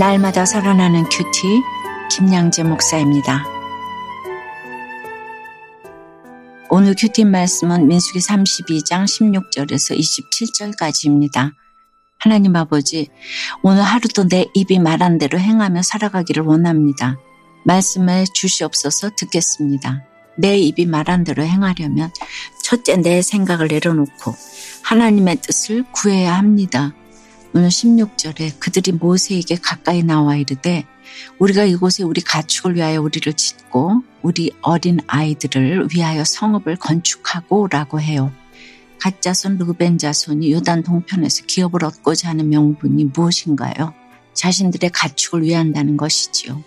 날마다 살아나는 큐티 김양재 목사입니다. 오늘 큐티 말씀은 민수기 32장 16절에서 27절까지입니다. 하나님 아버지, 오늘 하루도 내 입이 말한 대로 행하며 살아가기를 원합니다. 말씀에 주시옵소서 듣겠습니다. 내 입이 말한 대로 행하려면 첫째 내 생각을 내려놓고 하나님의 뜻을 구해야 합니다. 오늘 16절에 그들이 모세에게 가까이 나와 이르되 우리가 이곳에 우리 가축을 위하여 우리를 짓고 우리 어린 아이들을 위하여 성읍을 건축하고 라고 해요. 가짜손 르벤 자손이 요단 동편에서 기업을 얻고자 하는 명분이 무엇인가요? 자신들의 가축을 위한다는 것이지요.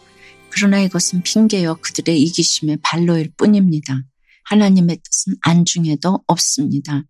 그러나 이것은 핑계여 그들의 이기심의 발로일 뿐입니다. 하나님의 뜻은 안중에도 없습니다.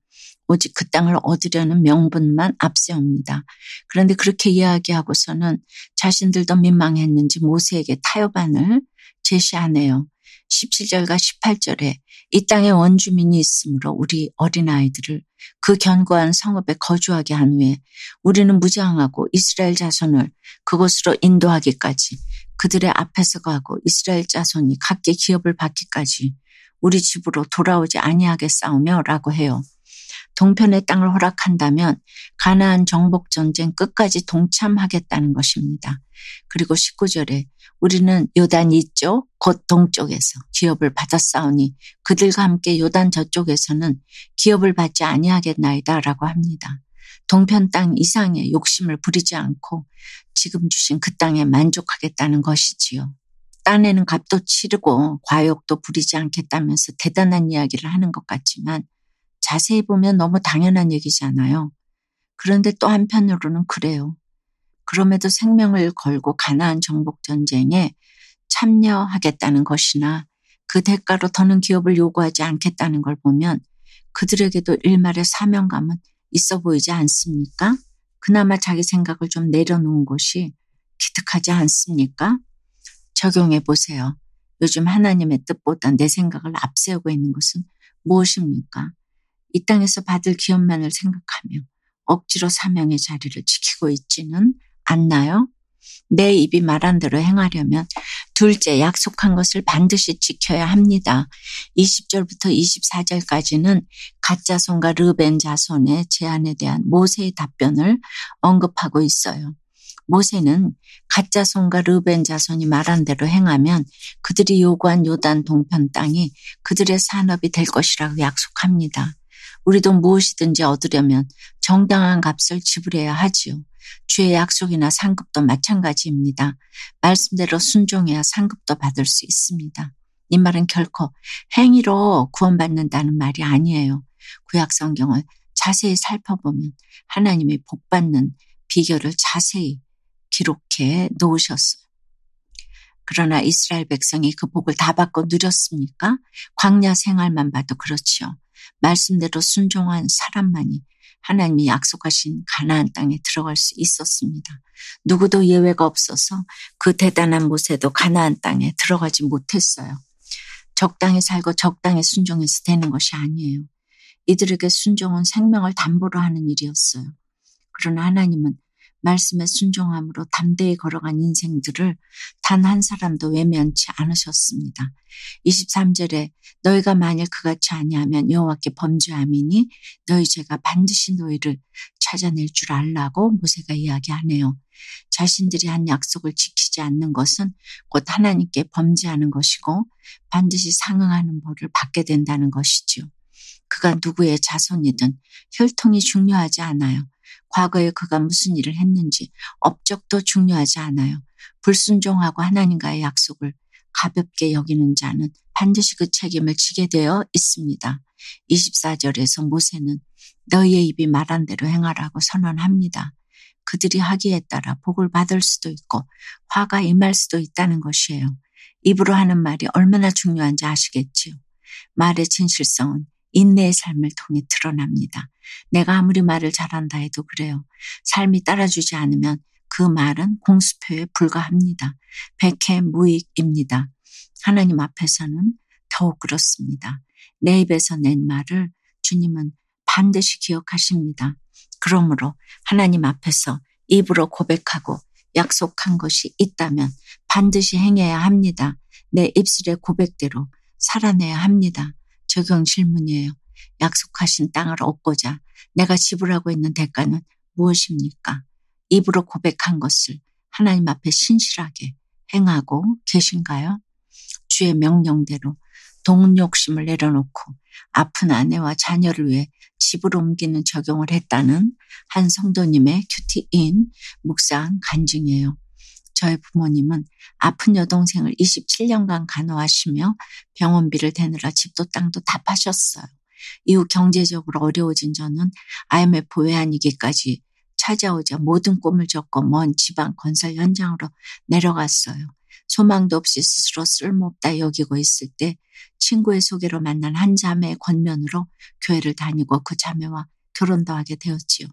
오직 그 땅을 얻으려는 명분만 앞세웁니다. 그런데 그렇게 이야기하고서는 자신들도 민망했는지 모세에게 타협안을 제시하네요. 17절과 18절에 이 땅에 원주민이 있으므로 우리 어린아이들을 그 견고한 성읍에 거주하게 한 후에 우리는 무장하고 이스라엘 자손을 그곳으로 인도하기까지 그들의 앞에서 가고 이스라엘 자손이 각기 기업을 받기까지 우리 집으로 돌아오지 아니하게 싸우며 라고 해요. 동편의 땅을 허락한다면 가나안 정복 전쟁 끝까지 동참하겠다는 것입니다. 그리고 19절에 우리는 요단 이쪽 곧 동쪽에서 기업을 받았사오니 그들과 함께 요단 저쪽에서는 기업을 받지 아니하겠나이다라고 합니다. 동편 땅 이상의 욕심을 부리지 않고 지금 주신 그 땅에 만족하겠다는 것이지요. 딴에는 값도 치르고 과욕도 부리지 않겠다면서 대단한 이야기를 하는 것 같지만 자세히 보면 너무 당연한 얘기잖아요. 그런데 또 한편으로는 그래요. 그럼에도 생명을 걸고 가나안 정복 전쟁에 참여하겠다는 것이나 그 대가로 더는 기업을 요구하지 않겠다는 걸 보면 그들에게도 일말의 사명감은 있어 보이지 않습니까? 그나마 자기 생각을 좀 내려놓은 것이 기특하지 않습니까? 적용해 보세요. 요즘 하나님의 뜻보다 내 생각을 앞세우고 있는 것은 무엇입니까? 이 땅에서 받을 기업만을 생각하며 억지로 사명의 자리를 지키고 있지는 않나요? 내 입이 말한 대로 행하려면 둘째 약속한 것을 반드시 지켜야 합니다. 20절부터 24절까지는 가짜손과 르벤 자손의 제안에 대한 모세의 답변을 언급하고 있어요. 모세는 가짜손과 르벤 자손이 말한 대로 행하면 그들이 요구한 요단 동편 땅이 그들의 산업이 될 것이라고 약속합니다. 우리도 무엇이든지 얻으려면 정당한 값을 지불해야 하지요. 주의 약속이나 상급도 마찬가지입니다. 말씀대로 순종해야 상급도 받을 수 있습니다. 이 말은 결코 행위로 구원받는다는 말이 아니에요. 구약 성경을 자세히 살펴보면 하나님의 복받는 비결을 자세히 기록해 놓으셨어요. 그러나 이스라엘 백성이 그 복을 다 받고 누렸습니까? 광야 생활만 봐도 그렇지요. 말씀대로 순종한 사람만이 하나님이 약속하신 가나안 땅에 들어갈 수 있었습니다. 누구도 예외가 없어서 그 대단한 모세도 가나안 땅에 들어가지 못했어요. 적당히 살고 적당히 순종해서 되는 것이 아니에요. 이들에게 순종은 생명을 담보로 하는 일이었어요. 그러나 하나님은 말씀에 순종함으로 담대히 걸어간 인생들을 단 한 사람도 외면치 않으셨습니다. 23절에 너희가 만일 그같이 아니하면 여호와께 범죄함이니 너희 죄가 반드시 너희를 찾아낼 줄 알라고 모세가 이야기하네요. 자신들이 한 약속을 지키지 않는 것은 곧 하나님께 범죄하는 것이고 반드시 상응하는 벌을 받게 된다는 것이지요. 그가 누구의 자손이든 혈통이 중요하지 않아요. 과거에 그가 무슨 일을 했는지 업적도 중요하지 않아요. 불순종하고 하나님과의 약속을 가볍게 여기는 자는 반드시 그 책임을 지게 되어 있습니다. 24절에서 모세는 너희의 입이 말한 대로 행하라고 선언합니다. 그들이 하기에 따라 복을 받을 수도 있고 화가 임할 수도 있다는 것이에요. 입으로 하는 말이 얼마나 중요한지 아시겠지요. 말의 진실성은 인내의 삶을 통해 드러납니다. 내가 아무리 말을 잘한다 해도 그래요. 삶이 따라주지 않으면 그 말은 공수표에 불과합니다. 백해 무익입니다. 하나님 앞에서는 더욱 그렇습니다. 내 입에서 낸 말을 주님은 반드시 기억하십니다. 그러므로 하나님 앞에서 입으로 고백하고 약속한 것이 있다면 반드시 행해야 합니다. 내 입술의 고백대로 살아내야 합니다. 적용 질문이에요. 약속하신 땅을 얻고자 내가 지불하고 있는 대가는 무엇입니까? 입으로 고백한 것을 하나님 앞에 신실하게 행하고 계신가요? 주의 명령대로 동욕심을 내려놓고 아픈 아내와 자녀를 위해 집을 옮기는 적용을 했다는 한 성도님의 큐티인 묵상 간증이에요. 저희 부모님은 아픈 여동생을 27년간 간호하시며 병원비를 대느라 집도 땅도 다 파셨어요. 이후 경제적으로 어려워진 저는 IMF 외환위기까지 찾아오자 모든 꿈을 접고 먼 지방 건설 현장으로 내려갔어요. 소망도 없이 스스로 쓸모없다 여기고 있을 때 친구의 소개로 만난 한 자매의 권면으로 교회를 다니고 그 자매와 결혼도 하게 되었지요.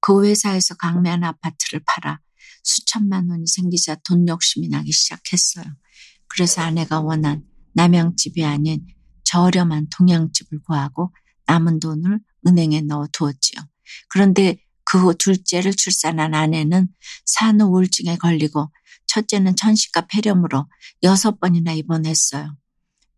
그 회사에서 강매한 아파트를 팔아 수천만 원이 생기자 돈 욕심이 나기 시작했어요. 그래서 아내가 원한 남양집이 아닌 저렴한 동양집을 구하고 남은 돈을 은행에 넣어 두었지요. 그런데 그 후 둘째를 출산한 아내는 산후 우울증에 걸리고 첫째는 천식과 폐렴으로 여섯 번이나 입원했어요.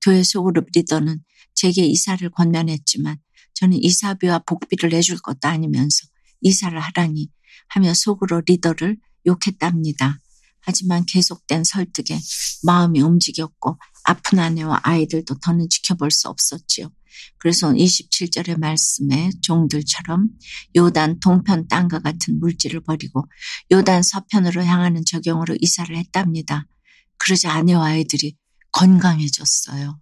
교회 소그룹 리더는 제게 이사를 권면했지만 저는 이사비와 복비를 내줄 것도 아니면서 이사를 하라니 하며 속으로 리더를 욕했답니다. 하지만 계속된 설득에 마음이 움직였고 아픈 아내와 아이들도 더는 지켜볼 수 없었지요. 그래서 27절의 말씀에 종들처럼 요단 동편 땅과 같은 물질을 버리고 요단 서편으로 향하는 적용으로 이사를 했답니다. 그러자 아내와 아이들이 건강해졌어요.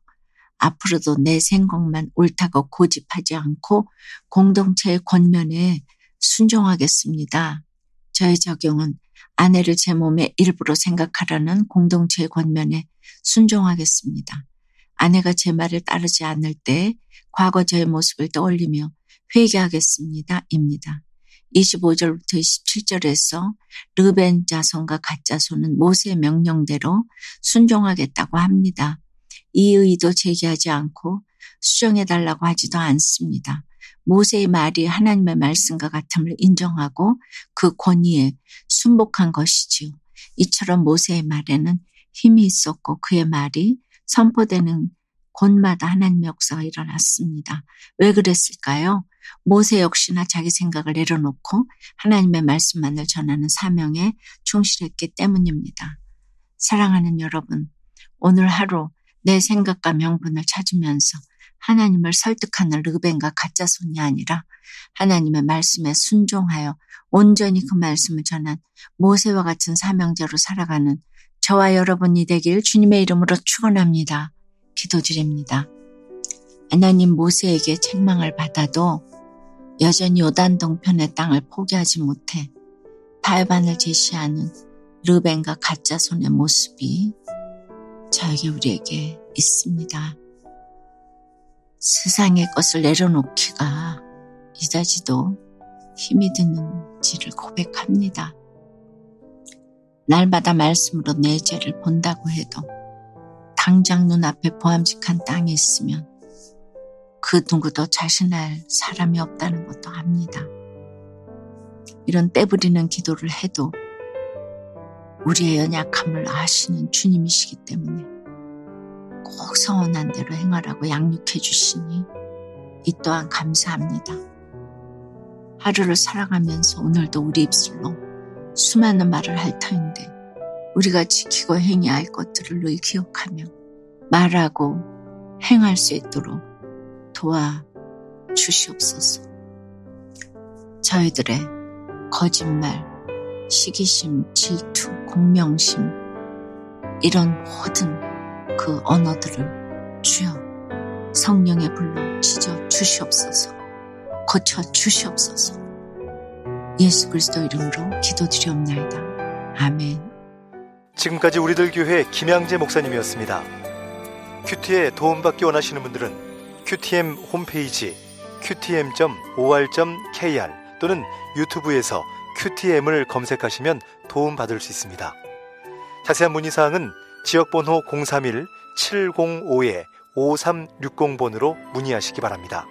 앞으로도 내 생각만 옳다고 고집하지 않고 공동체의 권면에 순종하겠습니다. 저의 적용은 아내를 제 몸의 일부로 생각하라는 공동체의 권면에 순종하겠습니다. 아내가 제 말을 따르지 않을 때 과거 저의 모습을 떠올리며 회개하겠습니다. 입니다. 25절부터 27절에서 르벤 자손과 가짜손은 모세의 명령대로 순종하겠다고 합니다. 이 의도 제기하지 않고 수정해달라고 하지도 않습니다. 모세의 말이 하나님의 말씀과 같음을 인정하고 그 권위에 순복한 것이지요. 이처럼 모세의 말에는 힘이 있었고 그의 말이 선포되는 곳마다 하나님의 역사가 일어났습니다. 왜 그랬을까요? 모세 역시나 자기 생각을 내려놓고 하나님의 말씀만을 전하는 사명에 충실했기 때문입니다. 사랑하는 여러분, 오늘 하루 내 생각과 명분을 찾으면서 하나님을 설득하는 르벤과 가짜 손이 아니라 하나님의 말씀에 순종하여 온전히 그 말씀을 전한 모세와 같은 사명자로 살아가는 저와 여러분이 되길 주님의 이름으로 축원합니다. 기도드립니다. 하나님 모세에게 책망을 받아도 여전히 요단 동편의 땅을 포기하지 못해 발반을 제시하는 르벤과 가짜 손의 모습이 저에게 우리에게 있습니다. 세상의 것을 내려놓기가 이다지도 힘이 드는지를 고백합니다. 날마다 말씀으로 내 죄를 본다고 해도 당장 눈앞에 보암직한 땅이 있으면 그 누구도 자신할 사람이 없다는 것도 압니다. 이런 떼부리는 기도를 해도 우리의 연약함을 아시는 주님이시기 때문에 꼭 서원한 대로 행하라고 양육해 주시니 이 또한 감사합니다. 하루를 살아가면서 오늘도 우리 입술로 수많은 말을 할 터인데 우리가 지키고 행해야 할 것들을 늘 기억하며 말하고 행할 수 있도록 도와 주시옵소서. 저희들의 거짓말, 시기심, 질투, 공명심, 이런 모든 그 언어들을 주여 성령의 불로 찢어 주시옵소서 거쳐 주시옵소서 예수 그리스도 이름으로 기도드리옵나이다. 아멘 지금까지 우리들 교회 김양재 목사님이었습니다. 큐티에 도움받기 원하시는 분들은 큐티엠 홈페이지 qtm.or.kr 또는 유튜브에서 큐티엠을 검색하시면 도움받을 수 있습니다. 자세한 문의사항은 지역번호 031-705-5360번으로 문의하시기 바랍니다.